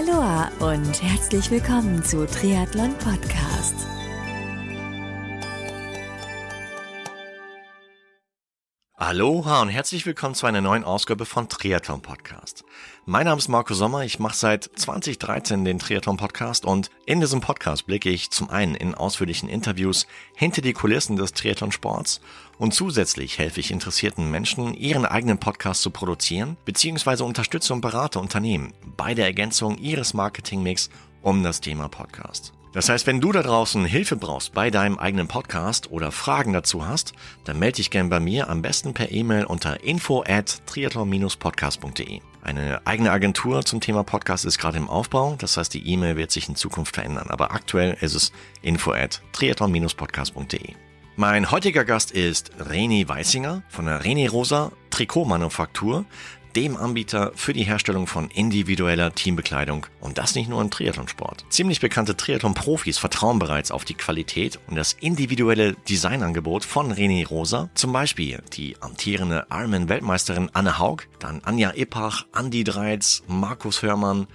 Aloha und herzlich willkommen zu Triathlon Podcast. Aloha und herzlich willkommen zu einer neuen Ausgabe von Triathlon Podcast. Mein Name ist Marco Sommer, ich mache seit 2013 den Triathlon Podcast und in diesem Podcast blicke ich zum einen in ausführlichen Interviews hinter die Kulissen des Triathlon Sports und zusätzlich helfe ich interessierten Menschen, ihren eigenen Podcast zu produzieren bzw. unterstütze und berate Unternehmen bei der Ergänzung ihres Marketingmix um das Thema Podcast. Das heißt, wenn du da draußen Hilfe brauchst bei deinem eigenen Podcast oder Fragen dazu hast, dann melde dich gern bei mir, am besten per E-Mail unter info at triathlon-podcast.de. Eine eigene Agentur zum Thema Podcast ist gerade im Aufbau, das heißt, die E-Mail wird sich in Zukunft verändern, aber aktuell ist es info at triathlon-podcast.de. Mein heutiger Gast ist René Weissinger von der René Rosa Trikotmanufaktur dem Anbieter für die Herstellung von individueller Teambekleidung und das nicht nur im Triathlonsport. Ziemlich bekannte Triathlon-Profis vertrauen bereits auf die Qualität und das individuelle Designangebot von René Rosa, zum Beispiel die amtierende Ironman-Weltmeisterin Anne Haug, dann Anja Ippach, Andi Dreiz, Markus Hörmann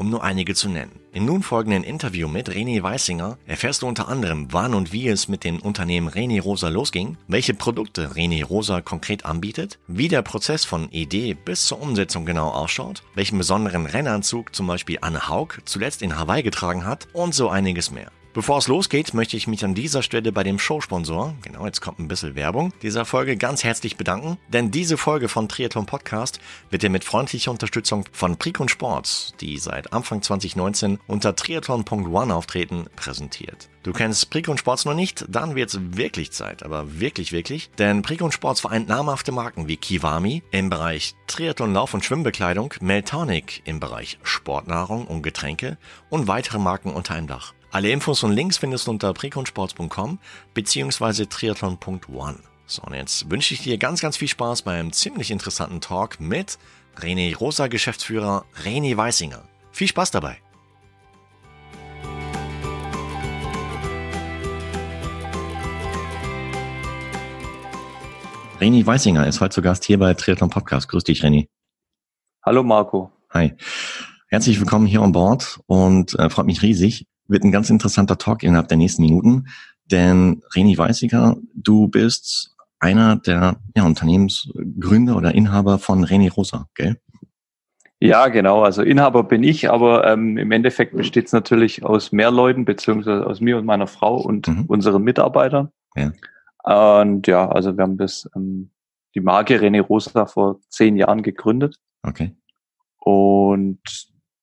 um nur einige zu nennen. Im nun folgenden Interview mit René Weissinger erfährst du unter anderem, wann und wie es mit dem Unternehmen René Rosa losging, welche Produkte René Rosa konkret anbietet, wie der Prozess von Idee bis zur Umsetzung genau ausschaut, welchen besonderen Rennanzug zum Beispiel Anne Haug zuletzt in Hawaii getragen hat und so einiges mehr. Bevor es losgeht, möchte ich mich an dieser Stelle bei dem Showsponsor, genau jetzt kommt ein bisschen Werbung, dieser Folge ganz herzlich bedanken, denn diese Folge von Triathlon Podcast wird dir mit freundlicher Unterstützung von Precon Sports, die seit Anfang 2019 unter triathlon.one auftreten, präsentiert. Du kennst Precon Sports noch nicht? Dann wird's wirklich Zeit, aber wirklich, wirklich. Denn Precon Sports vereint namhafte Marken wie Kiwami im Bereich Triathlon, Lauf- und Schwimmbekleidung, Meltonic im Bereich Sportnahrung und Getränke und weitere Marken unter einem Dach. Alle Infos und Links findest du unter preconsports.com bzw. triathlon.one. So, und jetzt wünsche ich dir ganz, ganz viel Spaß bei einem ziemlich interessanten Talk mit René Rosa Geschäftsführer René Weissinger. Viel Spaß dabei! René Weissinger ist heute zu Gast hier bei Triathlon Podcast. Grüß dich, René. Hallo, Marco. Hi. Herzlich willkommen hier an Bord und äh, freut mich riesig wird ein ganz interessanter Talk innerhalb der nächsten Minuten. Denn Reni Weissiger, du bist einer der ja, Unternehmensgründer oder Inhaber von Reni Rosa, gell? Ja, genau. Also Inhaber bin ich, aber ähm, im Endeffekt besteht es natürlich aus mehr Leuten, beziehungsweise aus mir und meiner Frau und mhm. unseren Mitarbeitern. Ja. Und ja, also wir haben das, ähm, die Marke René Rosa vor zehn Jahren gegründet. Okay. Und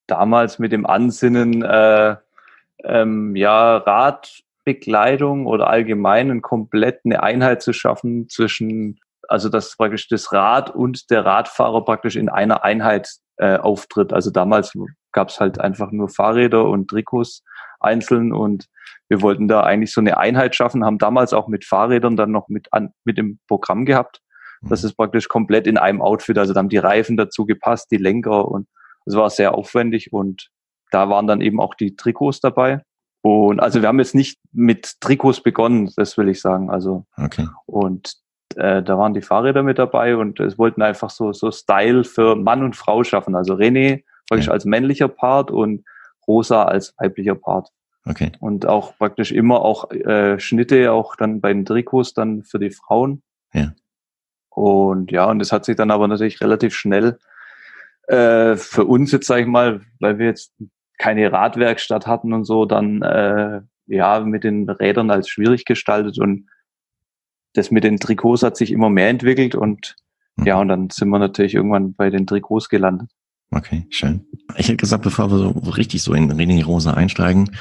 damals mit dem Ansinnen, äh, ähm, ja, Radbekleidung oder allgemein komplett eine Einheit zu schaffen zwischen, also dass praktisch das Rad und der Radfahrer praktisch in einer Einheit äh, auftritt. Also damals gab es halt einfach nur Fahrräder und Trikots einzeln und wir wollten da eigentlich so eine Einheit schaffen, haben damals auch mit Fahrrädern dann noch mit, an, mit dem Programm gehabt. Das mhm. ist praktisch komplett in einem Outfit. Also da haben die Reifen dazu gepasst, die Lenker und es war sehr aufwendig und da waren dann eben auch die Trikots dabei. Und also wir haben jetzt nicht mit Trikots begonnen, das will ich sagen. Also okay. und äh, da waren die Fahrräder mit dabei und es wollten einfach so so Style für Mann und Frau schaffen. Also René praktisch ja. als männlicher Part und Rosa als weiblicher Part. Okay. Und auch praktisch immer auch äh, Schnitte auch dann bei den Trikots dann für die Frauen. Ja. Und ja, und das hat sich dann aber natürlich relativ schnell äh, für uns jetzt, sage ich mal, weil wir jetzt keine Radwerkstatt hatten und so, dann äh, ja mit den Rädern als schwierig gestaltet und das mit den Trikots hat sich immer mehr entwickelt und mhm. ja, und dann sind wir natürlich irgendwann bei den Trikots gelandet. Okay, schön. Ich hätte gesagt, bevor wir so richtig so in René Rosa einsteigen,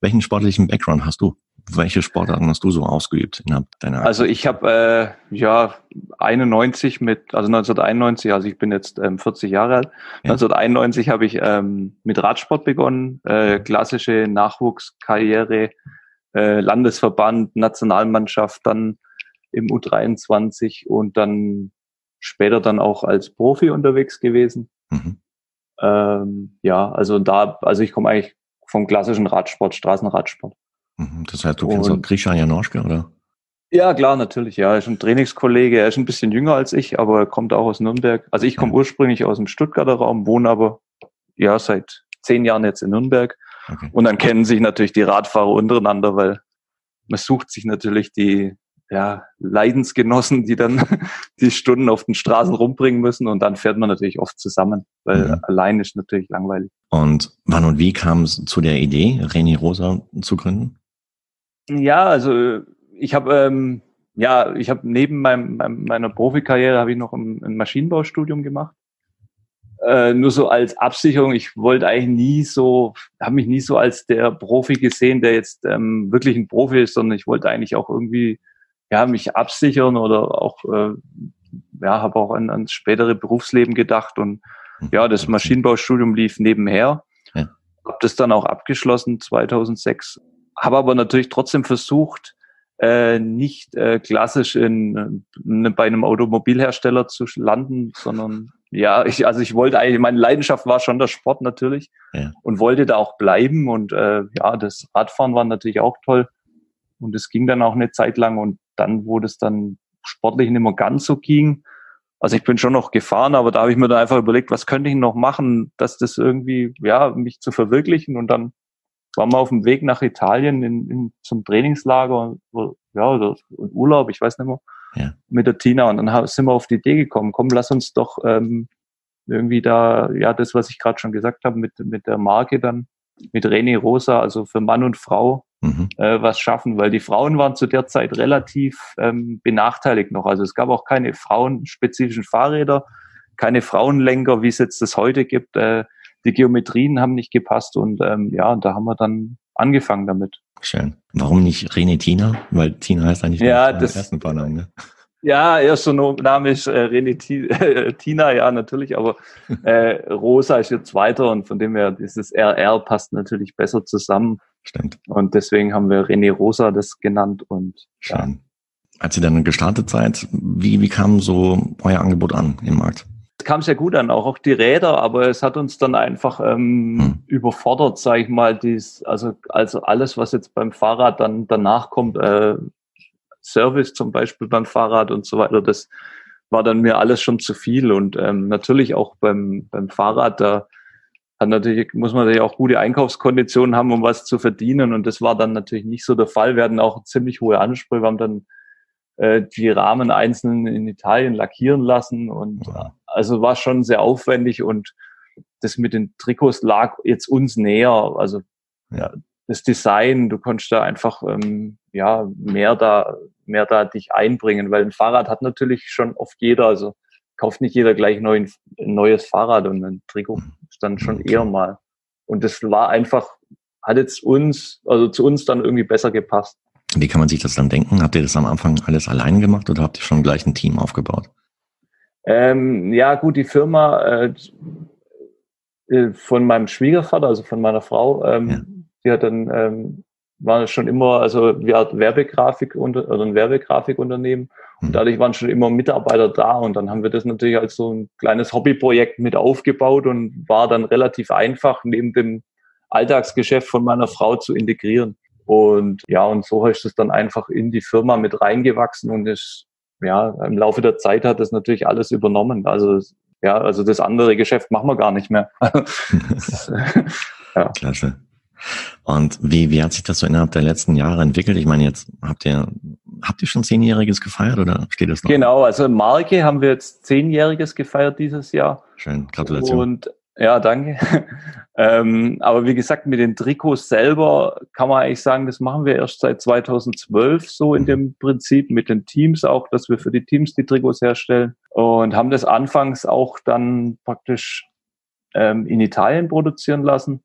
welchen sportlichen Background hast du? Welche Sportarten hast du so ausgeübt innerhalb deiner? Also ich habe äh, ja 91 mit, also 1991, also ich bin jetzt ähm, 40 Jahre alt. Ja. 1991 habe ich ähm, mit Radsport begonnen, äh, klassische Nachwuchskarriere, äh, Landesverband, Nationalmannschaft, dann im U23 und dann später dann auch als Profi unterwegs gewesen. Mhm. Ähm, ja, also da, also ich komme eigentlich vom klassischen Radsport, Straßenradsport. Mhm, das heißt, du kennst und, auch Grisha Janoschke, oder? Ja, klar, natürlich. Ja, er ist ein Trainingskollege. Er ist ein bisschen jünger als ich, aber er kommt auch aus Nürnberg. Also ich komme ja. ursprünglich aus dem Stuttgarter Raum, wohne aber ja seit zehn Jahren jetzt in Nürnberg. Okay. Und dann kennen sich natürlich die Radfahrer untereinander, weil man sucht sich natürlich die ja, Leidensgenossen, die dann die Stunden auf den Straßen rumbringen müssen und dann fährt man natürlich oft zusammen, weil mhm. allein ist natürlich langweilig. Und wann und wie kam es zu der Idee, René Rosa zu gründen? Ja, also ich habe ähm, ja, ich habe neben meinem, meinem, meiner Profikarriere habe ich noch ein, ein Maschinenbaustudium gemacht. Äh, nur so als Absicherung. Ich wollte eigentlich nie so, habe mich nie so als der Profi gesehen, der jetzt ähm, wirklich ein Profi ist, sondern ich wollte eigentlich auch irgendwie ja, mich absichern oder auch, äh, ja, habe auch an, ans spätere Berufsleben gedacht und mhm. ja, das Maschinenbaustudium lief nebenher. Ja. Habe das dann auch abgeschlossen 2006. Habe aber natürlich trotzdem versucht, äh, nicht äh, klassisch in, in, äh, bei einem Automobilhersteller zu landen, sondern ja, ich, also ich wollte eigentlich, meine Leidenschaft war schon der Sport natürlich ja. und wollte da auch bleiben und äh, ja, das Radfahren war natürlich auch toll und es ging dann auch eine Zeit lang und dann, wo das dann sportlich nicht mehr ganz so ging, also ich bin schon noch gefahren, aber da habe ich mir dann einfach überlegt, was könnte ich noch machen, dass das irgendwie, ja, mich zu verwirklichen. Und dann waren wir auf dem Weg nach Italien in, in, zum Trainingslager, ja, oder Urlaub, ich weiß nicht mehr, ja. mit der Tina. Und dann sind wir auf die Idee gekommen, komm, lass uns doch ähm, irgendwie da, ja, das, was ich gerade schon gesagt habe, mit, mit der Marke dann, mit René Rosa, also für Mann und Frau, mhm. äh, was schaffen, weil die Frauen waren zu der Zeit relativ ähm, benachteiligt noch. Also es gab auch keine frauenspezifischen Fahrräder, keine Frauenlenker, wie es jetzt das heute gibt. Äh, die Geometrien haben nicht gepasst und ähm, ja, da haben wir dann angefangen damit. Schön. Warum nicht René Tina? Weil Tina heißt eigentlich ja, das, ersten Vornamen, ne? Ja, erster Name ist äh, René Tina, ja, natürlich, aber äh, Rosa ist jetzt weiter und von dem her dieses RR passt natürlich besser zusammen. Stimmt. Und deswegen haben wir René Rosa das genannt und Schön. Ja. Als ihr dann gestartet seid, wie, wie kam so euer Angebot an im Markt? Es kam sehr gut an, auch, auch die Räder, aber es hat uns dann einfach ähm, hm. überfordert, sage ich mal, dies, also, also alles, was jetzt beim Fahrrad dann danach kommt, äh, Service zum Beispiel beim Fahrrad und so weiter, das war dann mir alles schon zu viel. Und ähm, natürlich auch beim, beim Fahrrad, da hat natürlich, muss man natürlich auch gute Einkaufskonditionen haben, um was zu verdienen. Und das war dann natürlich nicht so der Fall. Wir hatten auch ziemlich hohe Ansprüche. Wir haben dann äh, die Rahmen einzeln in Italien lackieren lassen. Und ja. Also war schon sehr aufwendig und das mit den Trikots lag jetzt uns näher. Also ja, das Design, du konntest da einfach ähm, ja mehr da mehr da dich einbringen, weil ein Fahrrad hat natürlich schon oft jeder, also kauft nicht jeder gleich neu ein, neues Fahrrad und ein Trikot ist dann schon eher mal. Und das war einfach, hat jetzt uns, also zu uns dann irgendwie besser gepasst. Wie kann man sich das dann denken? Habt ihr das am Anfang alles allein gemacht oder habt ihr schon gleich ein Team aufgebaut? Ähm, ja, gut, die Firma äh, äh von meinem Schwiegervater, also von meiner Frau, ähm, ja. die hat dann ähm, war schon immer, also wir hatten Werbegrafik unter, oder ein Werbegrafikunternehmen und mhm. dadurch waren schon immer Mitarbeiter da und dann haben wir das natürlich als so ein kleines Hobbyprojekt mit aufgebaut und war dann relativ einfach neben dem Alltagsgeschäft von meiner Frau zu integrieren. Und ja, und so ist es dann einfach in die Firma mit reingewachsen und ist, ja, im Laufe der Zeit hat das natürlich alles übernommen. Also, ja, also das andere Geschäft machen wir gar nicht mehr. ja. Klasse. Und wie, wie hat sich das so innerhalb der letzten Jahre entwickelt? Ich meine, jetzt habt ihr, habt ihr schon Zehnjähriges gefeiert oder steht das noch? Genau, also Marke haben wir jetzt Zehnjähriges gefeiert dieses Jahr. Schön, Gratulation. Und ja, danke. ähm, aber wie gesagt, mit den Trikots selber kann man eigentlich sagen, das machen wir erst seit 2012 so in dem Prinzip, mit den Teams auch, dass wir für die Teams die Trikots herstellen und haben das anfangs auch dann praktisch ähm, in Italien produzieren lassen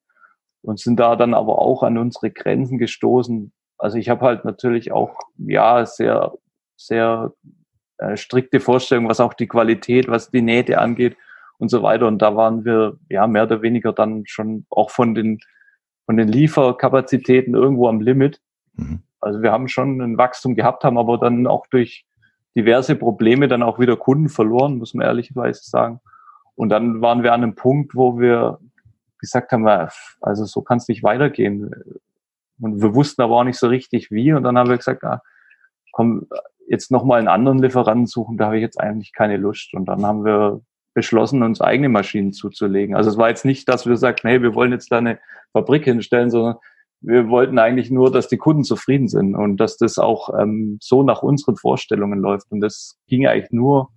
und sind da dann aber auch an unsere Grenzen gestoßen. Also ich habe halt natürlich auch ja sehr sehr äh, strikte Vorstellungen, was auch die Qualität, was die Nähte angeht und so weiter. Und da waren wir ja mehr oder weniger dann schon auch von den von den Lieferkapazitäten irgendwo am Limit. Mhm. Also wir haben schon ein Wachstum gehabt, haben aber dann auch durch diverse Probleme dann auch wieder Kunden verloren, muss man ehrlicherweise sagen. Und dann waren wir an einem Punkt, wo wir gesagt haben, also so kann es nicht weitergehen. Und wir wussten aber auch nicht so richtig wie. Und dann haben wir gesagt, ah, komm, jetzt nochmal einen anderen Lieferanten suchen, da habe ich jetzt eigentlich keine Lust. Und dann haben wir beschlossen, uns eigene Maschinen zuzulegen. Also es war jetzt nicht, dass wir sagten, hey, wir wollen jetzt da eine Fabrik hinstellen, sondern wir wollten eigentlich nur, dass die Kunden zufrieden sind und dass das auch ähm, so nach unseren Vorstellungen läuft. Und das ging eigentlich nur,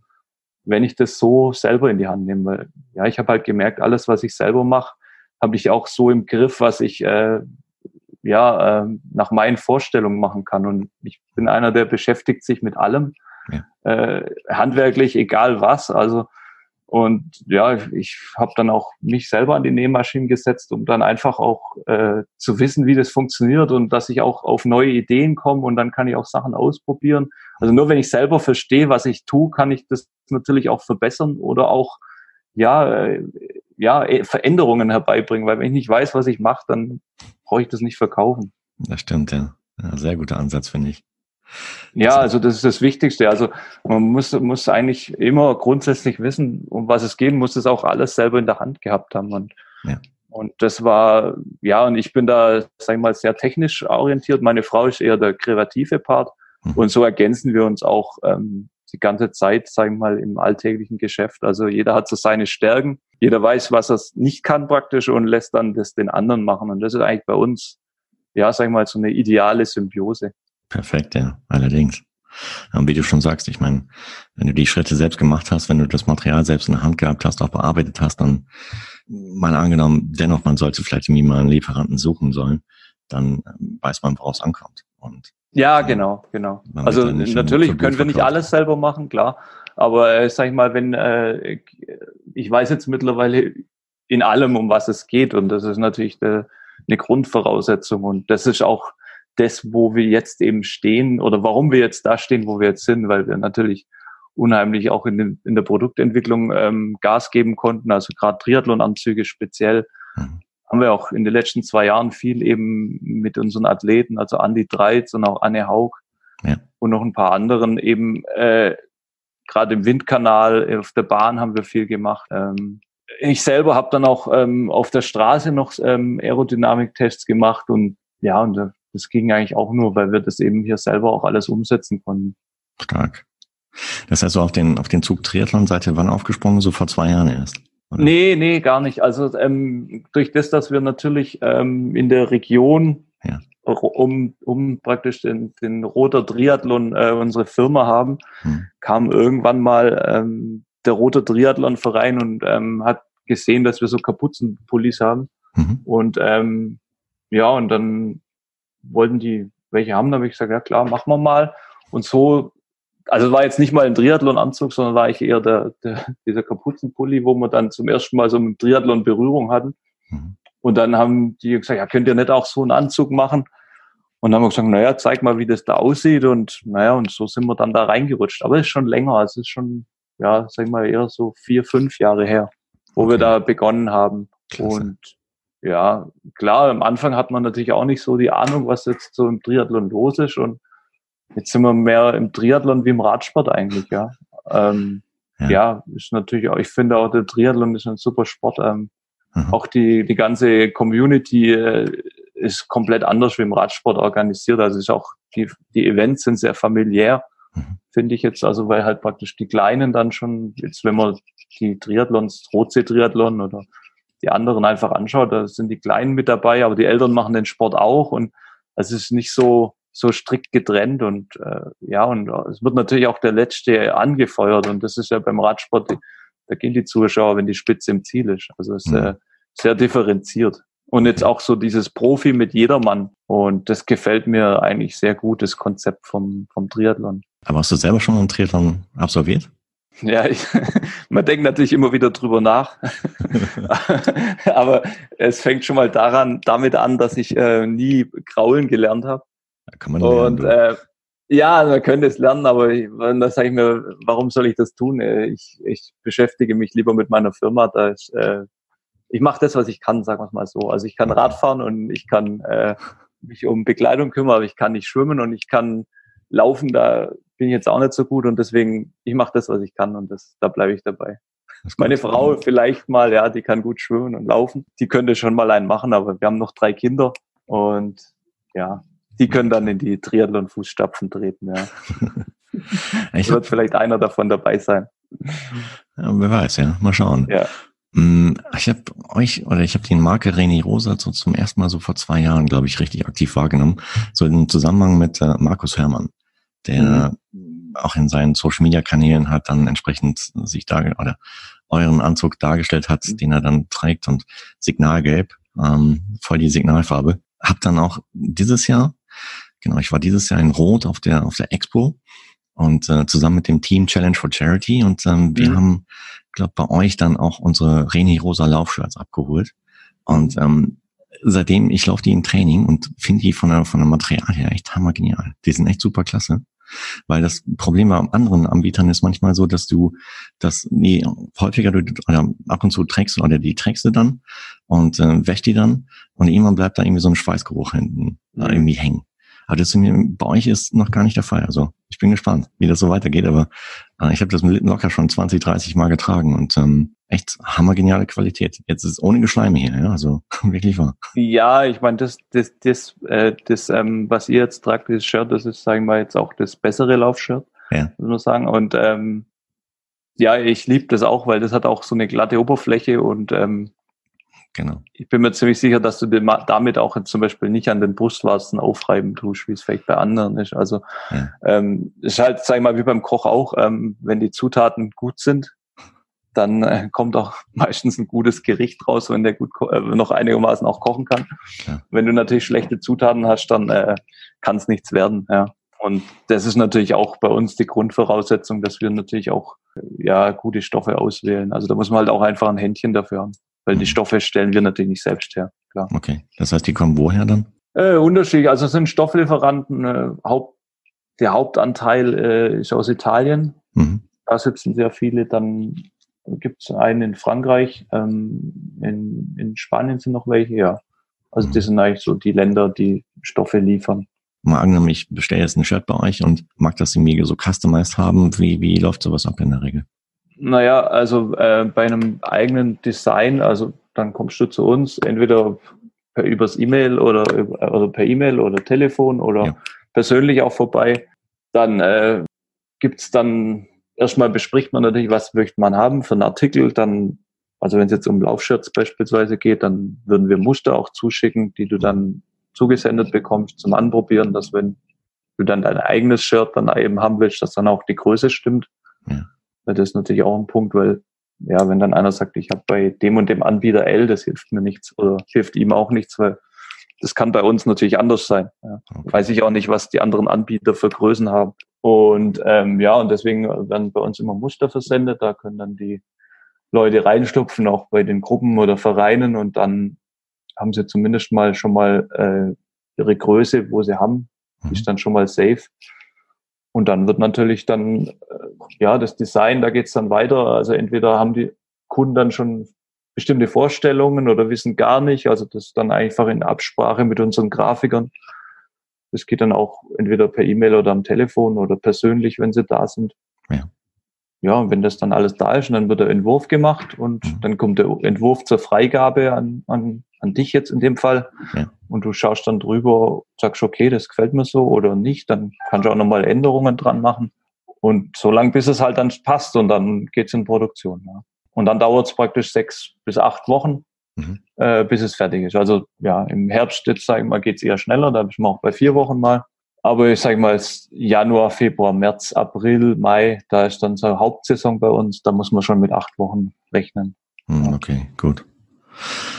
wenn ich das so selber in die Hand nehme. Weil, ja, ich habe halt gemerkt, alles, was ich selber mache, habe ich auch so im Griff, was ich äh, ja äh, nach meinen Vorstellungen machen kann. Und ich bin einer, der beschäftigt sich mit allem, ja. äh, handwerklich, egal was. Also und ja, ich habe dann auch mich selber an die Nähmaschinen gesetzt, um dann einfach auch äh, zu wissen, wie das funktioniert und dass ich auch auf neue Ideen komme und dann kann ich auch Sachen ausprobieren. Also nur wenn ich selber verstehe, was ich tue, kann ich das natürlich auch verbessern oder auch ja, äh, ja äh, Veränderungen herbeibringen, weil wenn ich nicht weiß, was ich mache, dann brauche ich das nicht verkaufen. Das stimmt, ja. ja sehr guter Ansatz, finde ich. Ja, also das ist das Wichtigste. Also man muss, muss eigentlich immer grundsätzlich wissen, um was es geht, muss es auch alles selber in der Hand gehabt haben. Und, ja. und das war, ja, und ich bin da, sag ich mal, sehr technisch orientiert. Meine Frau ist eher der kreative Part. Mhm. Und so ergänzen wir uns auch ähm, die ganze Zeit, sag ich mal, im alltäglichen Geschäft. Also jeder hat so seine Stärken. Jeder weiß, was er nicht kann praktisch und lässt dann das den anderen machen. Und das ist eigentlich bei uns, ja, sag ich mal, so eine ideale Symbiose. Perfekt, ja, allerdings. Und wie du schon sagst, ich meine, wenn du die Schritte selbst gemacht hast, wenn du das Material selbst in der Hand gehabt hast, auch bearbeitet hast, dann mal angenommen, dennoch, man sollte vielleicht irgendwie mal einen Lieferanten suchen sollen, dann weiß man, woraus ankommt. Und ja, genau, genau. Also natürlich können wir nicht alles selber machen, klar. Aber äh, sag ich mal, wenn äh, ich weiß jetzt mittlerweile in allem, um was es geht, und das ist natürlich de, eine Grundvoraussetzung. Und das ist auch das, wo wir jetzt eben stehen oder warum wir jetzt da stehen, wo wir jetzt sind, weil wir natürlich unheimlich auch in, den, in der Produktentwicklung ähm, Gas geben konnten, also gerade Triathlon-Anzüge speziell. Mhm. Haben wir auch in den letzten zwei Jahren viel eben mit unseren Athleten, also Andy Dreiz und auch Anne Haug ja. und noch ein paar anderen eben äh, gerade im Windkanal, auf der Bahn haben wir viel gemacht. Ähm, ich selber habe dann auch ähm, auf der Straße noch ähm, Aerodynamiktests gemacht und ja, und das ging eigentlich auch nur, weil wir das eben hier selber auch alles umsetzen konnten. Stark. Das heißt, so auf den, auf den Zug Triathlon seid ihr wann aufgesprungen? So vor zwei Jahren erst? Oder? Nee, nee, gar nicht. Also ähm, durch das, dass wir natürlich ähm, in der Region ja. um, um praktisch den, den Roter Triathlon äh, unsere Firma haben, hm. kam irgendwann mal ähm, der Rote Triathlon Verein und ähm, hat gesehen, dass wir so Kapuzenpullis haben. Mhm. Und ähm, ja, und dann wollten die welche haben, da habe ich gesagt, ja klar, machen wir mal. Und so, also war jetzt nicht mal ein Triathlon-Anzug, sondern war ich eher der, der, dieser Kapuzenpulli, wo wir dann zum ersten Mal so mit Triathlon Berührung hatten. Mhm. Und dann haben die gesagt, ja, könnt ihr nicht auch so einen Anzug machen? Und dann haben wir gesagt, naja, zeig mal, wie das da aussieht. Und naja, und so sind wir dann da reingerutscht. Aber es ist schon länger, also es ist schon, ja, sag ich mal, eher so vier, fünf Jahre her, wo okay. wir da begonnen haben. Klasse. Und ja, klar, am Anfang hat man natürlich auch nicht so die Ahnung, was jetzt so im Triathlon los ist. Und jetzt sind wir mehr im Triathlon wie im Radsport eigentlich, ja. Ähm, ja. ja. ist natürlich auch, ich finde auch der Triathlon ist ein super Sport. Ähm, mhm. Auch die, die ganze Community äh, ist komplett anders wie im Radsport organisiert. Also ist auch, die, die Events sind sehr familiär, mhm. finde ich jetzt. Also weil halt praktisch die Kleinen dann schon, jetzt wenn man die Triathlons, Rotsee-Triathlon oder die anderen einfach anschaut, da sind die Kleinen mit dabei, aber die Eltern machen den Sport auch und es ist nicht so so strikt getrennt und äh, ja und es wird natürlich auch der Letzte angefeuert und das ist ja beim Radsport, da gehen die Zuschauer, wenn die Spitze im Ziel ist. Also es ist mhm. äh, sehr differenziert und jetzt auch so dieses Profi mit jedermann und das gefällt mir eigentlich sehr gut, das Konzept vom vom Triathlon. Aber hast du selber schon einen Triathlon absolviert? Ja, ich, man denkt natürlich immer wieder drüber nach. Aber es fängt schon mal daran, damit an, dass ich äh, nie kraulen gelernt habe. Kann man lernen, Und äh, ja, man könnte es lernen, aber ich, da sage ich mir, warum soll ich das tun? Äh, ich, ich beschäftige mich lieber mit meiner Firma. Da ich, äh, ich mache das, was ich kann, sagen wir es mal so. Also ich kann Radfahren und ich kann äh, mich um Bekleidung kümmern, aber ich kann nicht schwimmen und ich kann laufen. Da bin ich jetzt auch nicht so gut und deswegen, ich mache das, was ich kann und das, da bleibe ich dabei. Meine Frau vielleicht mal, ja, die kann gut schwimmen und laufen. Die könnte schon mal einen machen, aber wir haben noch drei Kinder und ja, die können dann in die Triathlon-Fußstapfen treten, ja. ich wird vielleicht einer davon dabei sein. Ja, wer weiß, ja. Mal schauen. Ja. Mm, Ich habe euch oder ich habe die Marke René Rosa so zum ersten Mal so vor zwei Jahren, glaube ich, richtig aktiv wahrgenommen. So im Zusammenhang mit äh, Markus Herrmann, der auch in seinen Social Media Kanälen hat dann entsprechend sich da oder euren Anzug dargestellt hat, den er dann trägt und Signalgelb, ähm, voll die Signalfarbe. Hab dann auch dieses Jahr, genau, ich war dieses Jahr in Rot auf der auf der Expo und äh, zusammen mit dem Team Challenge for Charity und ähm, wir Mhm. haben, glaube bei euch dann auch unsere René Rosa Laufshirts abgeholt und ähm, seitdem ich laufe die im Training und finde die von der von der Material her echt hammergenial. Die sind echt super klasse. Weil das Problem bei anderen Anbietern ist manchmal so, dass du das nee, häufiger du oder ab und zu trägst oder die trägst du dann und äh, wäschst die dann und irgendwann bleibt da irgendwie so ein Schweißgeruch hinten da Mhm. irgendwie hängen. Aber das bei euch ist noch gar nicht der Fall. Also ich bin gespannt, wie das so weitergeht. Aber äh, ich habe das mit locker schon 20, 30 Mal getragen und ähm, echt hammergeniale Qualität. Jetzt ist es ohne Geschleime hier, ja, also wirklich wahr. Ja, ich meine, das, das, das, äh, das ähm, was ihr jetzt tragt, das Shirt, das ist, sagen wir jetzt auch das bessere Laufshirt, Ja. muss man sagen. Und ähm, ja, ich liebe das auch, weil das hat auch so eine glatte Oberfläche und ähm, Genau. ich bin mir ziemlich sicher, dass du dir damit auch zum Beispiel nicht an den Brustwarzen aufreiben tust, wie es vielleicht bei anderen ist. Also Ja. ähm, ist halt, sag ich mal, wie beim Koch auch, ähm, wenn die Zutaten gut sind, dann äh, kommt auch meistens ein gutes Gericht raus, wenn der gut äh, noch einigermaßen auch kochen kann. Ja. Wenn du natürlich schlechte Zutaten hast, dann äh, kann es nichts werden. Ja. Und das ist natürlich auch bei uns die Grundvoraussetzung, dass wir natürlich auch äh, ja gute Stoffe auswählen. Also da muss man halt auch einfach ein Händchen dafür haben, weil die. Stoffe stellen wir natürlich nicht selbst her. Klar. Okay. Das heißt, die kommen woher dann? Äh, unterschiedlich. Also es sind Stofflieferanten. Äh, Haupt, der Hauptanteil äh, ist aus Italien. Mhm. Da sitzen sehr viele. Dann gibt es einen in Frankreich. Ähm, in, in Spanien sind noch welche, ja. Also Mhm. das sind eigentlich so die Länder, die Stoffe liefern. Mal angenommen, ich bestelle jetzt ein Shirt bei euch und mag das irgendwie so customized haben. Wie, wie läuft sowas ab in der Regel? Naja, also äh, bei einem eigenen Design, also dann kommst du zu uns, entweder per übers E-Mail oder, oder per E-Mail oder Telefon oder Ja. persönlich auch vorbei. Dann äh, gibt's dann erstmal bespricht man natürlich, was möchte man haben für einen Artikel. Dann, also wenn es jetzt um Laufshirts beispielsweise geht, dann würden wir Muster auch zuschicken, die du dann zugesendet bekommst zum Anprobieren, dass wenn du dann dein eigenes Shirt dann eben haben willst, dass dann auch die Größe stimmt. Ja. Weil Das ist natürlich auch ein Punkt, weil ja, wenn dann einer sagt, ich habe bei dem und dem Anbieter L, das hilft mir nichts oder hilft ihm auch nichts, weil das kann bei uns natürlich anders sein. Ja. Okay. Weiß ich auch nicht, was die anderen Anbieter für Größen haben. Und ähm, ja, und deswegen werden bei uns immer Muster versendet. Da können dann die Leute reinstupfen, auch bei den Gruppen oder Vereinen und dann haben sie zumindest mal schon mal äh, ihre Größe, wo sie haben, Mhm. ist dann schon mal safe. Und dann wird natürlich dann, äh, ja, das Design, da geht's dann weiter. Also entweder haben die Kunden dann schon bestimmte Vorstellungen oder wissen gar nicht. Also das dann einfach in Absprache mit unseren Grafikern. Das geht dann auch entweder per E-Mail oder am Telefon oder persönlich, wenn sie da sind. Ja. Ja, und wenn das dann alles da ist, dann wird der Entwurf gemacht und Mhm. dann kommt der Entwurf zur Freigabe an, an, an dich jetzt in dem Fall. Ja. Und du schaust dann drüber, sagst, okay, das gefällt mir so oder nicht, dann kannst du auch nochmal Änderungen dran machen. Und so lange, bis es halt dann passt und dann geht's in Produktion. Ja. Und dann dauert es praktisch sechs bis acht Wochen, Mhm. äh, bis es fertig ist. Also ja, im Herbst jetzt, sag ich mal, geht's eher schneller, da bin ich mal auch bei vier Wochen mal. Aber ich sage mal, es Januar, Februar, März, April, Mai, da ist dann so Hauptsaison bei uns, da muss man schon mit acht Wochen rechnen. Mhm, Okay, gut.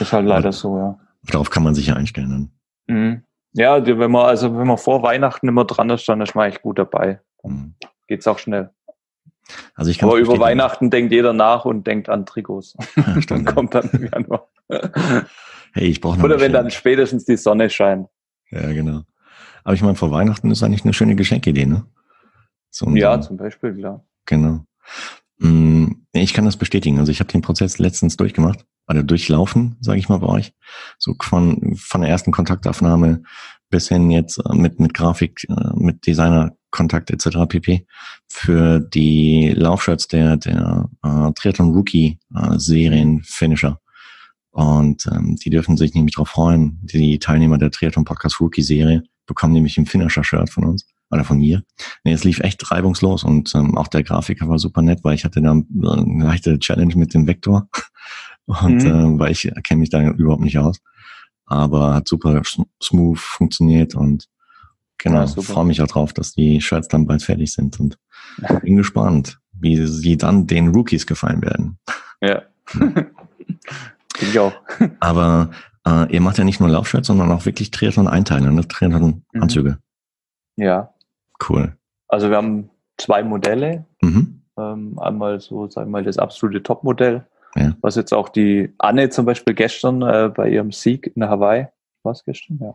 Ist halt leider so, ja. Darauf kann man sich ja einstellen. Dann. Mhm. Ja, wenn man, also wenn man vor Weihnachten immer dran ist, dann ist man eigentlich gut dabei. Mhm. Geht's auch schnell. Also ich kann Aber über. Weihnachten denkt jeder nach und denkt an Trikots. Ja, ja. kommt dann im Januar. Hey, ich brauche noch Oder wenn dann spätestens die Sonne scheint. Ja, genau. Aber ich meine, vor Weihnachten ist eigentlich eine schöne Geschenkidee, ne? So Ja, zum Beispiel, klar. Genau. Mm, Ich kann das bestätigen. Also ich habe den Prozess letztens durchgemacht, oder durchlaufen, sage ich mal bei euch. So von, von der ersten Kontaktaufnahme bis hin jetzt äh, mit, mit Grafik, äh, mit Designer, Kontakt etc. pp. Für die Laufshirts der, der äh, Triathlon Rookie äh, Serien Finisher. Und ähm, die dürfen sich nämlich darauf freuen. Die Teilnehmer der Triathlon Podcast Rookie Serie bekommen nämlich ein Finisher-Shirt von uns. oder von mir. Nee, es lief echt reibungslos und ähm, auch der Grafiker war super nett, weil ich hatte da eine leichte Challenge mit dem Vektor und mhm. äh, weil ich kenne mich da überhaupt nicht aus. Aber hat super smooth funktioniert und genau, ja, freue mich auch drauf, dass die Shirts dann bald fertig sind und bin gespannt, wie sie dann den Rookies gefallen werden. Ja. ich auch. Aber äh, ihr macht ja nicht nur Laufshirts, sondern auch wirklich Triathlon-Einteile, ne? Triathlon-Anzüge. Mhm. Ja. Cool. Also wir haben zwei Modelle. Mhm. Ähm, einmal so, sagen wir mal, das absolute Topmodell, ja. was jetzt auch die Anne zum Beispiel gestern äh, bei ihrem Sieg in Hawaii, was gestern? Ja.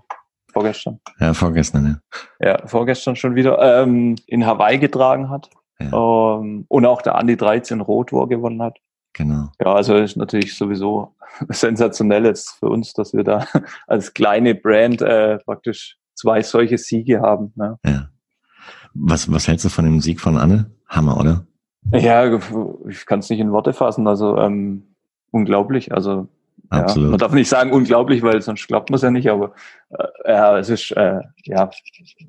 Vorgestern. Ja, vorgestern, ja. Ja, vorgestern schon wieder ähm, in Hawaii getragen hat. Ja. Ähm, und auch der Andi 13 Rot, wo er gewonnen hat. Genau. Ja, also ist natürlich sowieso sensationell jetzt für uns, dass wir da als kleine Brand äh, praktisch zwei solche Siege haben. Ne? Ja. Was, was hältst du von dem Sieg von Anne? Hammer, oder? Ja, ich kann es nicht in Worte fassen. Also ähm, unglaublich. Also. Ja, man darf nicht sagen unglaublich, weil sonst glaubt man es ja nicht, aber äh, ja, es ist äh, ja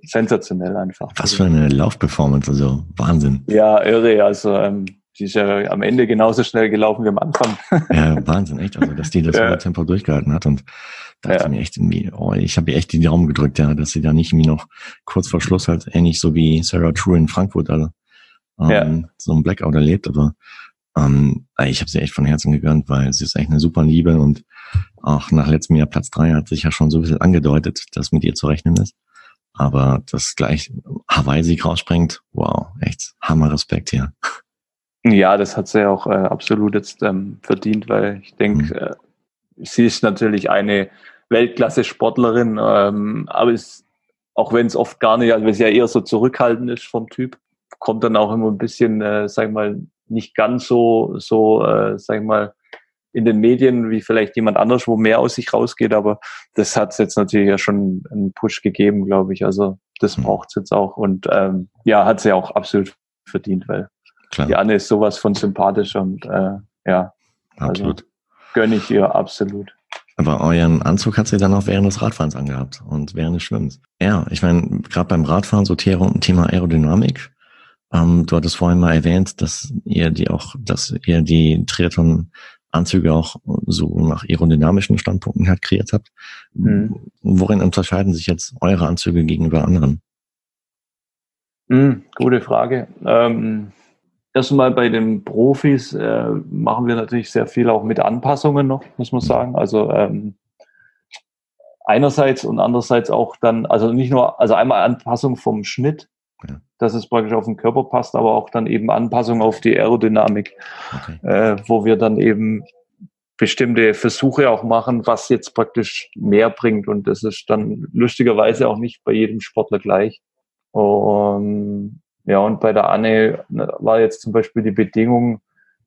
sensationell einfach. Was für eine Laufperformance, also Wahnsinn. Ja, irre. Also ähm, die ist ja am Ende genauso schnell gelaufen wie am Anfang. ja, Wahnsinn, echt. Also, dass die das ja. Tempo durchgehalten hat. Und da ja. mir echt irgendwie, oh, ich habe ihr echt die Daumen gedrückt, ja, dass sie da nicht irgendwie noch kurz vor Schluss halt ähnlich so wie Sarah True in Frankfurt also, ähm, ja. so ein Blackout erlebt. Aber ähm, ich habe sie echt von Herzen gegönnt, weil sie ist echt eine super Liebe und auch nach letztem Jahr Platz drei hat sich ja schon so ein bisschen angedeutet, dass mit ihr zu rechnen ist. Aber das gleich Hawaii-Sieg rausspringt, wow, echt Hammer Respekt hier. Ja, das hat sie auch äh, absolut jetzt ähm, verdient, weil ich denke, mhm. äh, sie ist natürlich eine Weltklasse-Sportlerin, ähm, aber es, auch wenn es oft gar nicht, also wenn sie ja eher so zurückhaltend ist vom Typ, kommt dann auch immer ein bisschen, äh, sag ich mal, nicht ganz so, so, äh, sag ich mal, in den Medien wie vielleicht jemand anders, wo mehr aus sich rausgeht, aber das hat es jetzt natürlich ja schon einen Push gegeben, glaube ich. Also das mhm. braucht es jetzt auch und ähm, ja, hat sie auch absolut verdient, weil Klar. Die Anne ist sowas von sympathisch und äh, ja, absolut. Also, gönne ich ihr absolut. Aber euren Anzug hat sie dann auch während des Radfahrens angehabt und während des Schwimmens. Ja, ich meine, gerade beim Radfahren so Thema Aerodynamik. Ähm, du hattest vorhin mal erwähnt, dass ihr die auch, dass ihr die Triathlon-Anzüge auch so nach aerodynamischen Standpunkten halt kreiert habt. Mhm. Worin unterscheiden sich jetzt eure Anzüge gegenüber anderen? Mhm, gute Frage. Ähm, Erstmal bei den Profis äh, machen wir natürlich sehr viel auch mit Anpassungen noch, muss man sagen. Also ähm, einerseits und andererseits auch dann, also nicht nur, also einmal Anpassung vom Schnitt, ja. dass es praktisch auf den Körper passt, aber auch dann eben Anpassung auf die Aerodynamik, okay. äh, wo wir dann eben bestimmte Versuche auch machen, was jetzt praktisch mehr bringt. Und das ist dann lustigerweise auch nicht bei jedem Sportler gleich. Und ja, und bei der Anne ne, war jetzt zum Beispiel die Bedingung,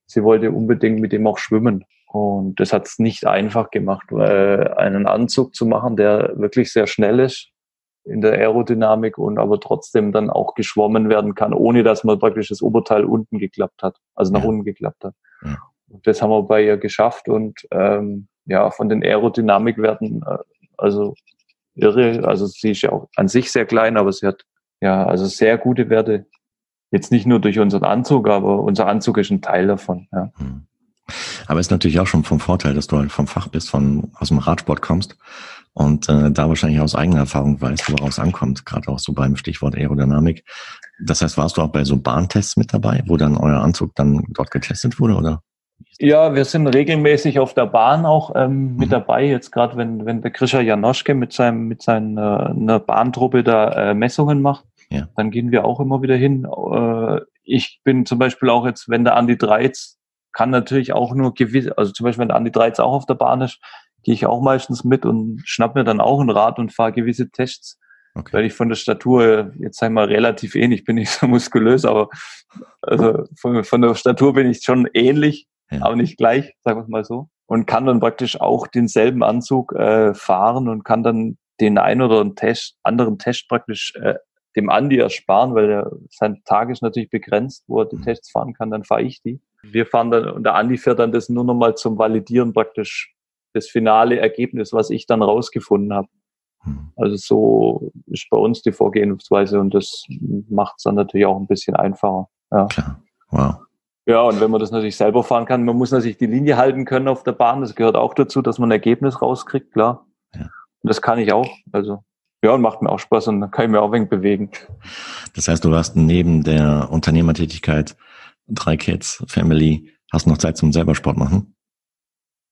sie wollte unbedingt mit dem auch schwimmen. Und das hat es nicht einfach gemacht, weil einen Anzug zu machen, der wirklich sehr schnell ist in der Aerodynamik und aber trotzdem dann auch geschwommen werden kann, ohne dass man praktisch das Oberteil unten geklappt hat, also nach ja. unten geklappt hat. Ja. Und das haben wir bei ihr geschafft und ähm, ja, von den Aerodynamikwerten, äh, also irre, also sie ist ja auch an sich sehr klein, aber sie hat ja, also sehr gute Werte. Jetzt nicht nur durch unseren Anzug, aber unser Anzug ist ein Teil davon. Ja. Hm. Aber ist natürlich auch schon vom Vorteil, dass du halt vom Fach bist, von aus dem Radsport kommst und äh, da wahrscheinlich aus eigener Erfahrung weißt, woraus ankommt, gerade auch so beim Stichwort Aerodynamik. Das heißt, warst du auch bei so Bahntests mit dabei, wo dann euer Anzug dann dort getestet wurde, oder? Ja, wir sind regelmäßig auf der Bahn auch ähm, mit mhm. dabei. Jetzt gerade, wenn, wenn der Grisha Janoschke mit seinem mit seiner Bahntruppe da äh, Messungen macht, ja. dann gehen wir auch immer wieder hin. Äh, ich bin zum Beispiel auch jetzt, wenn der Andi Dreiz kann natürlich auch nur gewisse, also zum Beispiel wenn der Andi Dreiz auch auf der Bahn ist, gehe ich auch meistens mit und schnapp mir dann auch ein Rad und fahre gewisse Tests. Okay. Weil ich von der Statur, jetzt sag ich mal, relativ ähnlich, bin ich so muskulös, aber also von, von der Statur bin ich schon ähnlich, ja. aber nicht gleich, sagen wir es mal so. Und kann dann praktisch auch denselben Anzug äh, fahren und kann dann den einen oder Test, anderen Test praktisch äh, dem Andi ersparen, weil der, sein Tag ist natürlich begrenzt, wo er die. Tests fahren kann, dann fahre ich die. Wir fahren dann, und der Andi fährt dann das nur nochmal zum Validieren praktisch das finale Ergebnis, was ich dann rausgefunden habe. Mhm. Also so ist bei uns die Vorgehensweise und das macht es dann natürlich auch ein bisschen einfacher. Ja. Klar. Wow. Ja, und wenn man das natürlich selber fahren kann, man muss natürlich die Linie halten können auf der Bahn. Das gehört auch dazu, dass man ein Ergebnis rauskriegt, klar. Ja. Und das kann ich auch. Also ja, und macht mir auch Spaß und dann kann ich mir auch ein wenig bewegen. Das heißt, du hast neben der Unternehmertätigkeit drei Kids, Family, hast noch Zeit zum selber Sport machen?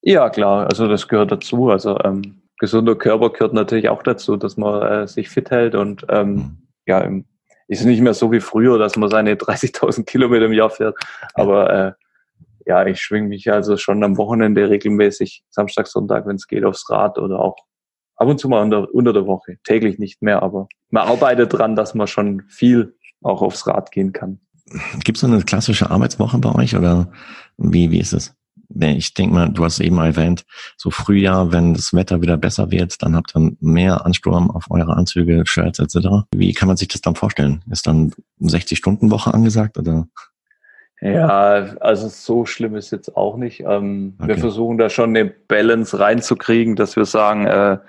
Ja, klar. Also das gehört dazu. Also ähm, gesunder Körper gehört natürlich auch dazu, dass man äh, sich fit hält und ähm, mhm. ja, im, ist nicht mehr so wie früher, dass man seine 30.000 Kilometer im Jahr fährt. Aber äh, ja, ich schwinge mich also schon am Wochenende regelmäßig, Samstag, Sonntag, wenn es geht, aufs Rad oder auch ab und zu mal unter, unter der Woche. Täglich nicht mehr, aber man arbeitet dran, dass man schon viel auch aufs Rad gehen kann. Gibt es eine klassische Arbeitswoche bei euch oder wie, wie ist es? Ich denke mal, du hast eben erwähnt, so Frühjahr, wenn das Wetter wieder besser wird, dann habt ihr mehr Ansturm auf eure Anzüge, Shirts etc. Wie kann man sich das dann vorstellen? Ist dann 60-Stunden-Woche angesagt oder? Ja, also so schlimm ist jetzt auch nicht. Ähm, okay. Wir versuchen da schon eine Balance reinzukriegen, dass wir sagen, äh,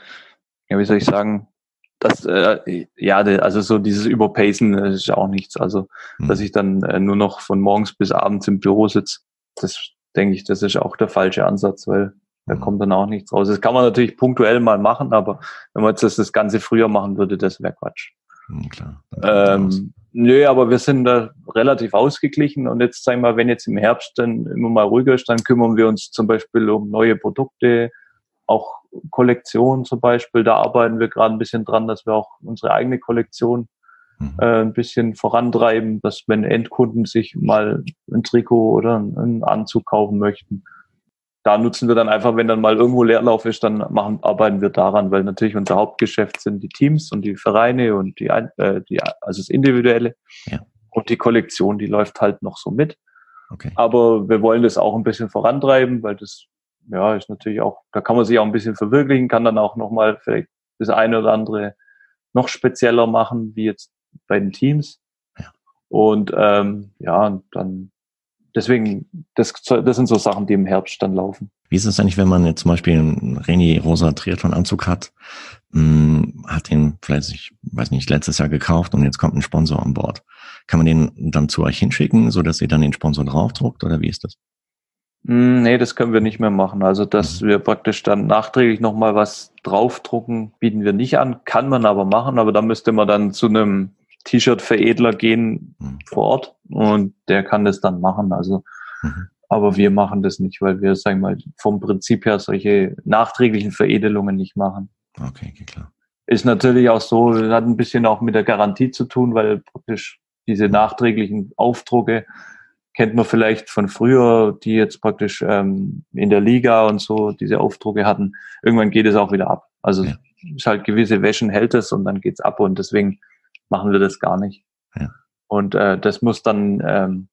ja, wie soll ich sagen, dass, äh, ja, also so dieses Überpacen ist auch nichts. Also, hm. dass ich dann äh, nur noch von morgens bis abends im Büro sitze, das denke ich, das ist auch der falsche Ansatz, weil da hm. kommt dann auch nichts raus. Das kann man natürlich punktuell mal machen, aber wenn man jetzt das, das Ganze früher machen würde, das wäre Quatsch. Hm, klar. Ähm, Nö, aber wir sind da relativ ausgeglichen und jetzt sagen wir wenn jetzt im Herbst dann immer mal ruhiger ist, dann kümmern wir uns zum Beispiel um neue Produkte, auch Kollektion zum Beispiel. Da arbeiten wir gerade ein bisschen dran, dass wir auch unsere eigene Kollektion mhm. äh, ein bisschen vorantreiben, dass wenn Endkunden sich mal ein Trikot oder einen Anzug kaufen möchten, da nutzen wir dann einfach, wenn dann mal irgendwo Leerlauf ist, dann machen, arbeiten wir daran, weil natürlich unser Hauptgeschäft sind die Teams und die Vereine und die, äh, die also das Individuelle. Ja. Und die Kollektion, die läuft halt noch so mit. Okay. Aber wir wollen das auch ein bisschen vorantreiben, weil das, ja, ist natürlich auch, da kann man sich auch ein bisschen verwirklichen, kann dann auch nochmal vielleicht das eine oder andere noch spezieller machen, wie jetzt bei den Teams. Ja. Und ähm, ja, dann deswegen, das, das sind so Sachen, die im Herbst dann laufen. Wie ist es eigentlich, wenn man jetzt zum Beispiel einen Reni rosa Triathlon-Anzug hat, mh, hm, hat den vielleicht, ich weiß nicht, letztes Jahr gekauft und jetzt kommt ein Sponsor an Bord. Kann man den dann zu euch hinschicken, so dass ihr dann den Sponsor draufdruckt oder wie ist das? Hm, nee, das können wir nicht mehr machen. Also, dass mhm. wir praktisch dann nachträglich nochmal was draufdrucken, bieten wir nicht an. Kann man aber machen, aber da müsste man dann zu einem T-Shirt-Veredler gehen mhm. vor Ort und der kann das dann machen. Also, mhm. aber wir machen das nicht, weil wir, sagen wir mal, vom Prinzip her solche nachträglichen Veredelungen nicht machen. Okay, okay klar. Ist natürlich auch so, hat ein bisschen auch mit der Garantie zu tun, weil praktisch diese nachträglichen Aufdrucke kennt man vielleicht von früher, die jetzt praktisch ähm, in der Liga und so diese Aufdrucke hatten. Irgendwann geht es auch wieder ab. Also ja. ist halt gewisse Wäschen hält es und dann geht's ab und deswegen machen wir das gar nicht. Ja. Und äh, das muss dann ähm,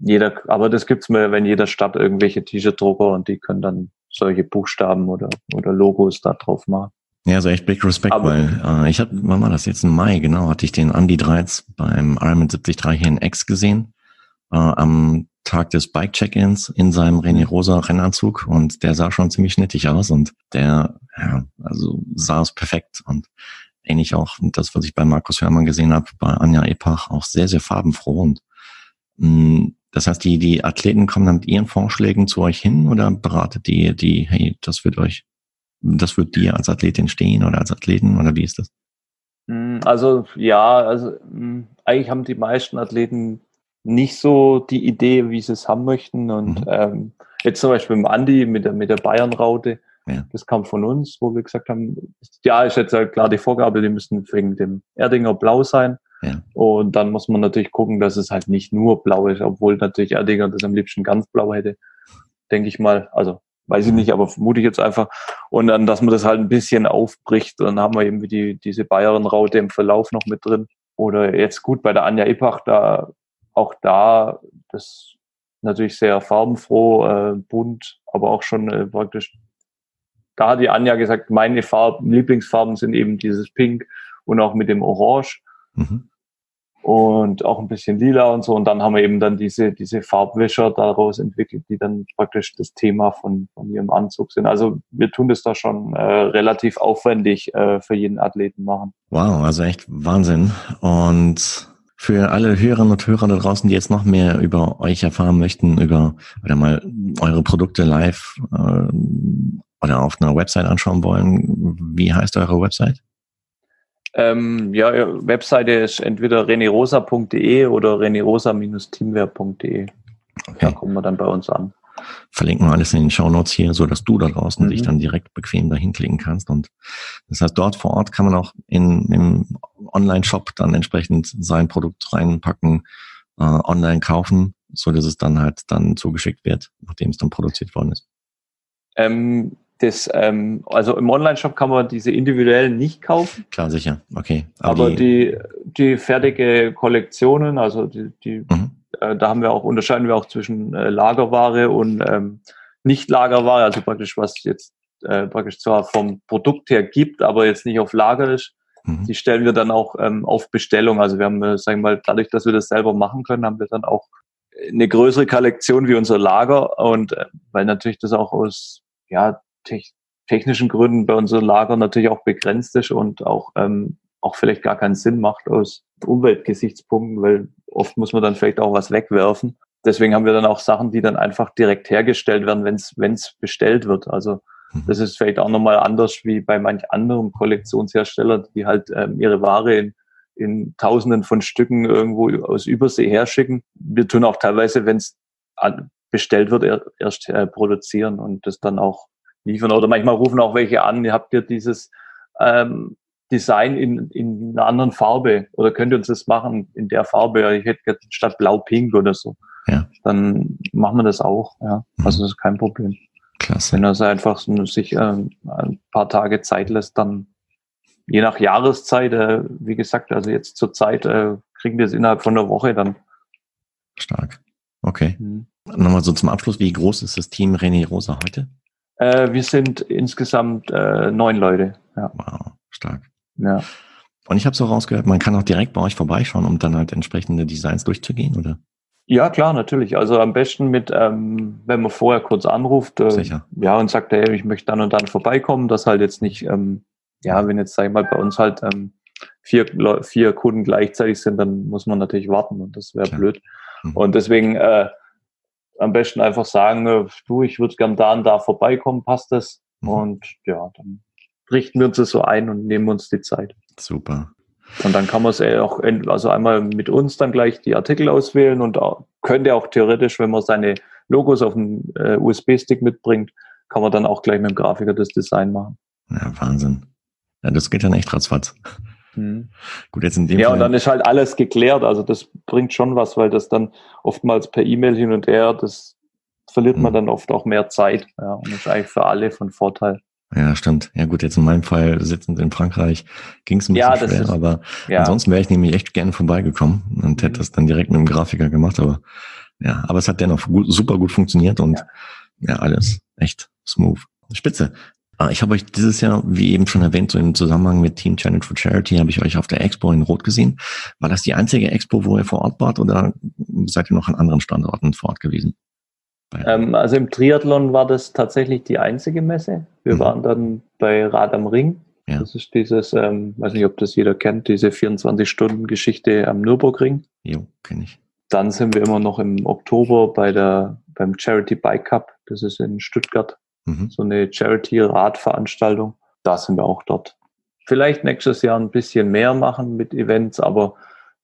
jeder, aber das gibt's mir, wenn jeder Stadt irgendwelche T-Shirt-Drucker und die können dann solche Buchstaben oder, oder Logos da drauf machen. Ja, also echt big Respect, aber, weil äh, ich hatte, wann war das jetzt im Mai, genau, hatte ich den Andy Dreiz beim Ironman 73 hier in X gesehen, äh, am Tag des Bike-Check-Ins in seinem René Rosa Rennanzug und der sah schon ziemlich schnittig aus und der, ja, also saß perfekt und ähnlich auch das, was ich bei Markus Hörmann gesehen habe, bei Anja Epach, auch sehr, sehr farbenfroh. Und mh, mm, das heißt, die, die Athleten kommen dann mit ihren Vorschlägen zu euch hin oder beratet die, die, hey, das wird euch, das wird dir als Athletin stehen oder als Athleten oder wie ist das? Mm, also ja, also mm, eigentlich haben die meisten Athleten nicht so die Idee, wie sie es haben möchten. Und mhm. ähm, jetzt zum Beispiel mit Andi, mit der, mit der Bayern-Raute, ja. Das kam von uns, wo wir gesagt haben, ja, ist jetzt halt klar die Vorgabe, die müssen wegen dem Erdinger blau sein. Ja. Und dann muss man natürlich gucken, dass es halt nicht nur blau ist, obwohl natürlich Erdinger das am liebsten ganz blau hätte, denke ich mal. Also weiß ich nicht, aber vermute ich jetzt einfach. Und dann, dass man das halt ein bisschen aufbricht. Dann haben wir eben die, diese Bayern-Raute im Verlauf noch mit drin. Oder jetzt gut bei der Anja Ipach, da auch da, das natürlich sehr farbenfroh, äh, bunt, aber auch schon äh, praktisch da hat die Anja gesagt, meine Farben, Lieblingsfarben sind eben dieses Pink und auch mit dem Orange. Mhm. und auch ein bisschen lila und so. Und dann haben wir eben dann diese, diese Farbwischer daraus entwickelt, die dann praktisch das Thema von, von ihrem Anzug sind. Also wir tun das da schon äh, relativ aufwendig äh, für jeden Athleten machen. Wow, also echt Wahnsinn. Und für alle Hörerinnen und Hörer da draußen, die jetzt noch mehr über euch erfahren möchten, über oder mal eure Produkte live äh, oder auf einer Website anschauen wollen, wie heißt eure Website? Ähm, ja, Webseite ist entweder renerosa.de oder renerosa-teamwear.de. Okay. Da kommen wir dann bei uns an. Verlinken wir alles in den Show Notes hier, so dass du da draußen mhm. dich dann direkt bequem dahin klicken kannst. Und das heißt, dort vor Ort kann man auch in, im Online-Shop dann entsprechend sein Produkt reinpacken, äh, online kaufen, so dass es dann halt dann zugeschickt wird, nachdem es dann produziert worden ist. Ähm, das, ähm, also im Online-Shop kann man diese individuellen nicht kaufen. Klar, sicher, okay. Aber, Aber die, die, fertige Kollektionen, also die, die mhm. äh, da haben wir auch, unterscheiden wir auch zwischen äh, Lagerware und ähm, Nicht-Lagerware, also praktisch was jetzt äh, praktisch zwar vom Produkt her gibt, aber jetzt nicht auf Lager ist. Mhm. Die stellen wir dann auch ähm, auf Bestellung. Also wir haben, äh, sagen wir mal, dadurch, dass wir das selber machen können, haben wir dann auch eine größere Kollektion wie unser Lager und äh, weil natürlich das auch aus ja technischen Gründen bei unserem Lager natürlich auch begrenzt ist und auch, ähm, auch vielleicht gar keinen Sinn macht aus Umweltgesichtspunkten, weil oft muss man dann vielleicht auch was wegwerfen. Deswegen haben wir dann auch Sachen, die dann einfach direkt hergestellt werden, wenn es bestellt wird. Also mhm. das ist vielleicht auch nochmal anders wie bei manch anderen Kollektionsherstellern, die halt ähm, ihre Ware in, in Tausenden von Stücken irgendwo aus Übersee herschicken. Wir tun auch teilweise, wenn es bestellt wird, erst äh, produzieren und das dann auch liefern. Oder manchmal rufen auch welche an, ihr habt ihr dieses ähm, Design in, in einer anderen Farbe oder könnt ihr uns das machen in der Farbe? Ich hätte jetzt statt blau-pink oder so. Ja. Dann machen wir das auch. Ja. Mhm. Also das ist kein Problem. Klasse. Wenn er es einfach sich äh, ein paar Tage Zeit lässt, dann je nach Jahreszeit, äh, wie gesagt, also jetzt zur Zeit äh, kriegen wir es innerhalb von einer Woche dann. Stark. Okay. Mhm. Nochmal so zum Abschluss, wie groß ist das Team René Rosa heute? Äh, wir sind insgesamt äh, neun Leute. Ja. Wow, stark. Ja. Und ich habe so rausgehört, man kann auch direkt bei euch vorbeischauen, um dann halt entsprechende Designs durchzugehen, oder? Ja, klar, natürlich. Also am besten mit, ähm, wenn man vorher kurz anruft, äh, Sicher. ja, und sagt, hey, ich möchte dann und dann vorbeikommen, dass halt jetzt nicht, ähm, ja, wenn jetzt, sag ich mal, bei uns halt ähm, vier, vier Kunden gleichzeitig sind, dann muss man natürlich warten und das wäre blöd. Mhm. Und deswegen äh, am besten einfach sagen, äh, du, ich würde gern da und da vorbeikommen, passt das? Mhm. Und ja, dann richten wir uns das so ein und nehmen uns die Zeit. Super. Und dann kann man es auch, also einmal mit uns dann gleich die Artikel auswählen und könnte auch theoretisch, wenn man seine Logos auf dem äh, USB-Stick mitbringt, kann man dann auch gleich mit dem Grafiker das Design machen. Ja, Wahnsinn. Ja, das geht dann echt ratzfatz. Mhm. Gut, jetzt in dem Ja, Fall und dann ist halt alles geklärt. Also das bringt schon was, weil das dann oftmals per E-Mail hin und her, das verliert mhm. man dann oft auch mehr Zeit. Ja, und das ist eigentlich für alle von Vorteil. Ja, stimmt. Ja gut, jetzt in meinem Fall sitzend in Frankreich ging es ein bisschen ja, schwer, ist, aber ja. ansonsten wäre ich nämlich echt gerne vorbeigekommen und hätte mhm. das dann direkt mit dem Grafiker gemacht, aber ja, aber es hat dennoch gut, super gut funktioniert und ja. ja, alles echt smooth. Spitze. Ah, ich habe euch dieses Jahr, wie eben schon erwähnt, so im Zusammenhang mit Team Challenge for Charity, habe ich euch auf der Expo in Rot gesehen. War das die einzige Expo, wo ihr vor Ort wart oder seid ihr noch an anderen Standorten vor Ort gewesen? Ähm, also im Triathlon war das tatsächlich die einzige Messe. Wir mhm. waren dann bei Rad am Ring. Ja. Das ist dieses, ähm, weiß nicht, ob das jeder kennt, diese 24-Stunden-Geschichte am Nürburgring. Jo, kenne ich. Dann sind wir immer noch im Oktober bei der, beim Charity Bike Cup. Das ist in Stuttgart. Mhm. So eine Charity-Radveranstaltung. Da sind wir auch dort. Vielleicht nächstes Jahr ein bisschen mehr machen mit Events, aber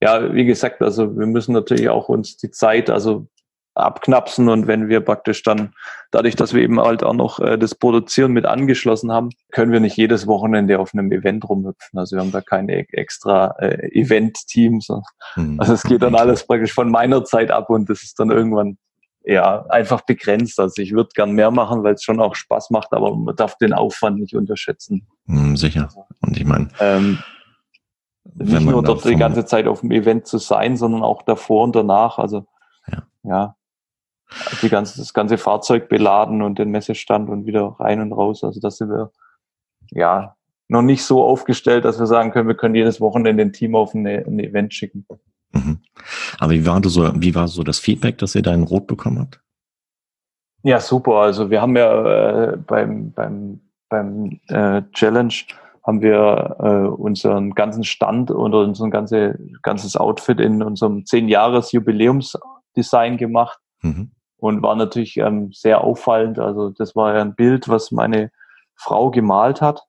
ja, wie gesagt, also wir müssen natürlich auch uns die Zeit, also abknapsen und wenn wir praktisch dann, dadurch, dass wir eben halt auch noch äh, das Produzieren mit angeschlossen haben, können wir nicht jedes Wochenende auf einem Event rumhüpfen. Also wir haben da keine extra äh, Event-Teams. Mhm. Also es geht dann alles praktisch von meiner Zeit ab und das ist dann irgendwann ja, einfach begrenzt. Also ich würde gern mehr machen, weil es schon auch Spaß macht, aber man darf den Aufwand nicht unterschätzen. Mm, sicher. Und ich meine, ähm, nicht nur dort die ganze Zeit auf dem Event zu sein, sondern auch davor und danach. Also ja, ja die ganze, das ganze Fahrzeug beladen und den Messestand und wieder rein und raus. Also das sind wir ja noch nicht so aufgestellt, dass wir sagen können, wir können jedes Wochenende ein Team auf ein, ein Event schicken. Mhm. Aber wie war, so, wie war so das Feedback, dass ihr da in Rot bekommen habt? Ja, super. Also wir haben ja äh, beim, beim, beim äh, Challenge haben wir äh, unseren ganzen Stand oder unser ganze, ganzes Outfit in unserem 10-Jahres-Jubiläumsdesign gemacht mhm. und war natürlich ähm, sehr auffallend. Also das war ja ein Bild, was meine Frau gemalt hat.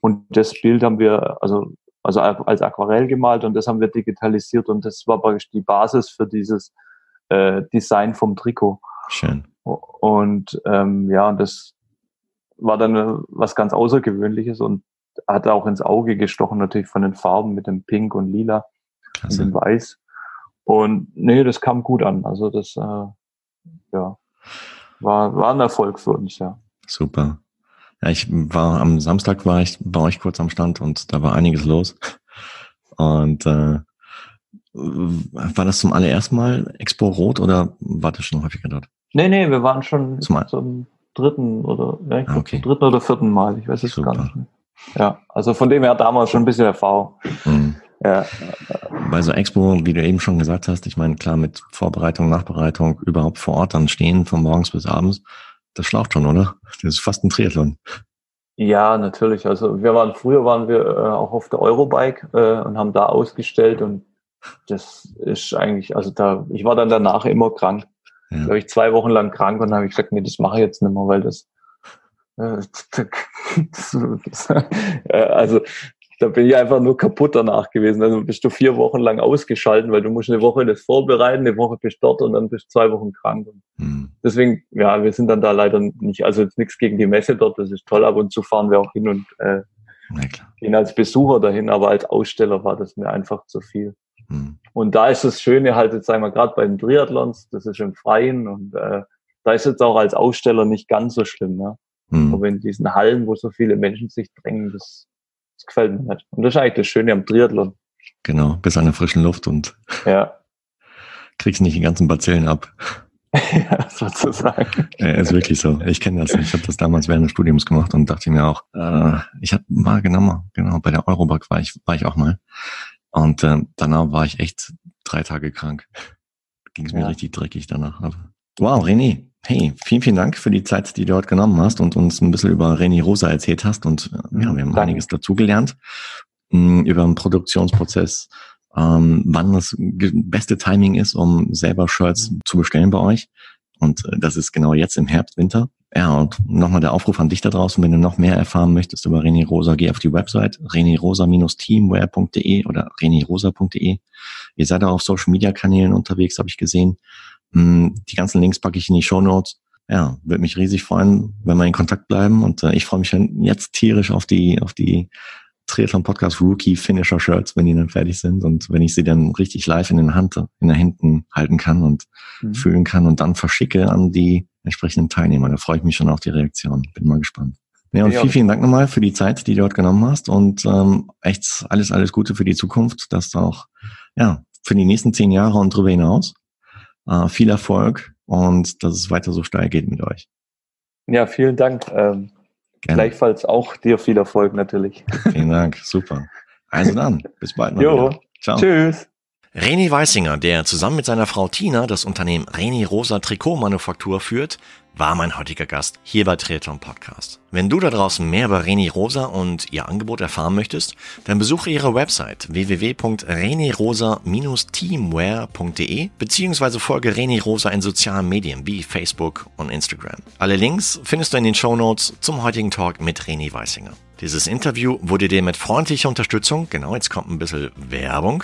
Und das Bild haben wir, also also als Aquarell gemalt und das haben wir digitalisiert und das war praktisch die Basis für dieses äh, Design vom Trikot. Schön. Und ähm, ja, und das war dann was ganz Außergewöhnliches und hat auch ins Auge gestochen, natürlich von den Farben mit dem Pink und Lila Klasse. und dem Weiß. Und nee, das kam gut an. Also das äh, ja, war, war ein Erfolg für uns, ja. Super. Ja, ich war am Samstag war ich bei euch kurz am Stand und da war einiges los. Und äh, war das zum allerersten Mal Expo Rot oder war das schon häufiger dort? Nee, nee, wir waren schon zum, zum dritten oder ja, ah, okay. dritten oder vierten Mal. Ich weiß es gar nicht mehr. Ja, also von dem her damals schon ein bisschen Erfahrung. Mhm. Ja. Bei so Expo, wie du eben schon gesagt hast, ich meine, klar, mit Vorbereitung, Nachbereitung, überhaupt vor Ort dann stehen, von morgens bis abends, das schlaucht schon, oder? Das ist fast ein Triathlon. Ja, natürlich. Also wir waren früher waren wir äh, auch auf der Eurobike äh, und haben da ausgestellt und das ist eigentlich, also da, ich war dann danach immer krank. Ja. Da war ich zwei Wochen lang krank und habe ich gesagt, nee, das mache ich jetzt nicht mehr, weil das, äh, das äh, also da bin ich einfach nur kaputt danach gewesen. Also bist du vier Wochen lang ausgeschalten, weil du musst eine Woche das vorbereiten, eine Woche bist dort und dann bist du zwei Wochen krank. Mhm. Deswegen, ja, wir sind dann da leider nicht, also jetzt nichts gegen die Messe dort, das ist toll, ab und zu fahren wir auch hin und äh, gehen als Besucher dahin, aber als Aussteller war das mir einfach zu viel. Mhm. Und da ist das Schöne halt, jetzt sagen wir gerade bei den Triathlons, das ist im Freien und äh, da ist jetzt auch als Aussteller nicht ganz so schlimm. Ne? Mhm. Aber in diesen Hallen, wo so viele Menschen sich drängen, das das gefällt mir nicht. Und das ist eigentlich das Schöne am Triathlon. Genau, bis an der frischen Luft und ja. kriegst nicht die ganzen Bazillen ab. ja, sozusagen. Ja, ist wirklich so. Ich kenne das. Ich habe das damals während des Studiums gemacht und dachte mir auch, äh, ich habe mal genau, genau bei der Eurobag war ich, war ich auch mal. Und äh, danach war ich echt drei Tage krank. Ging es mir ja. richtig dreckig danach. Aber wow, René, Hey, vielen, vielen Dank für die Zeit, die du heute genommen hast und uns ein bisschen über René Rosa erzählt hast. Und ja, wir haben Danke. einiges dazugelernt hm, über den Produktionsprozess, ähm, wann das beste Timing ist, um selber Shirts mhm. zu bestellen bei euch. Und äh, das ist genau jetzt im Herbst, Winter. Ja, und nochmal der Aufruf an dich da draußen, wenn du noch mehr erfahren möchtest über René Rosa, geh auf die Website renérosa-teamwear.de oder renérosa.de. Ihr seid auch auf Social Media Kanälen unterwegs, habe ich gesehen. Hm, die ganzen Links packe ich in die Show Notes. Ja, würde mich riesig freuen, wenn wir in Kontakt bleiben. Und äh, ich freue mich jetzt tierisch auf die, auf die Triathlon Podcast Rookie Finisher Shirts, wenn die dann fertig sind und wenn ich sie dann richtig live in den Hand, in der Händen halten kann und mhm. fühlen kann und dann verschicke an die entsprechenden Teilnehmer. Da freue ich mich schon auf die Reaktion. Bin mal gespannt. Ja, und vielen, vielen Dank nochmal für die Zeit, die du dort genommen hast und ähm, echt alles, alles Gute für die Zukunft, dass du auch, ja, für die nächsten zehn Jahre und darüber hinaus äh, viel Erfolg und dass es weiter so steil geht mit euch. Ja, vielen Dank. Ähm, gleichfalls auch dir viel Erfolg natürlich. Vielen Dank, super. Also dann, bis bald mal. Jo, wieder. Ciao. Tschüss. René Weissinger, der zusammen mit seiner Frau Tina das Unternehmen René Rosa Trikotmanufaktur führt, war mein heutiger Gast hier bei Triathlon Podcast. Wenn du da draußen mehr über Reni Rosa und ihr Angebot erfahren möchtest, dann besuche ihre Website www.renirosa-teamwear.de beziehungsweise folge Reni Rosa in sozialen Medien wie Facebook und Instagram. Alle Links findest du in den Show Notes zum heutigen Talk mit Reni Weissinger. Dieses Interview wurde dir mit freundlicher Unterstützung, genau jetzt kommt ein bisschen Werbung,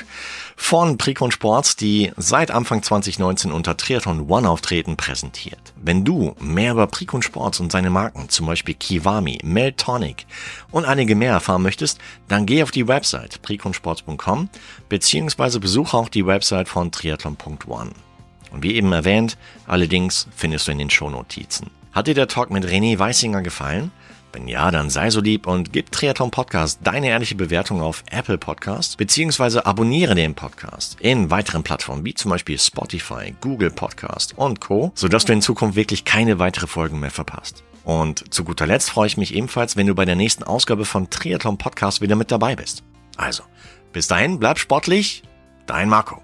von Precon Sports, die seit Anfang 2019 unter Triathlon One auftreten, präsentiert. Wenn du mehr über Precon Sports und seine Marken, zum Beispiel Kiwami, Meltonic und einige mehr erfahren möchtest, dann geh auf die Website preconsports.com beziehungsweise besuche auch die Website von triathlon.one. Und wie eben erwähnt, allerdings findest du in den Shownotizen. Hat dir der Talk mit René Weissinger gefallen? Wenn ja, dann sei so lieb und gib Triathlon Podcast deine ehrliche Bewertung auf Apple Podcast, beziehungsweise abonniere den Podcast in weiteren Plattformen wie zum Beispiel Spotify, Google Podcast und Co., sodass du in Zukunft wirklich keine weitere Folgen mehr verpasst. Und zu guter Letzt freue ich mich ebenfalls, wenn du bei der nächsten Ausgabe von Triathlon Podcast wieder mit dabei bist. Also, bis dahin, bleib sportlich, dein Marco.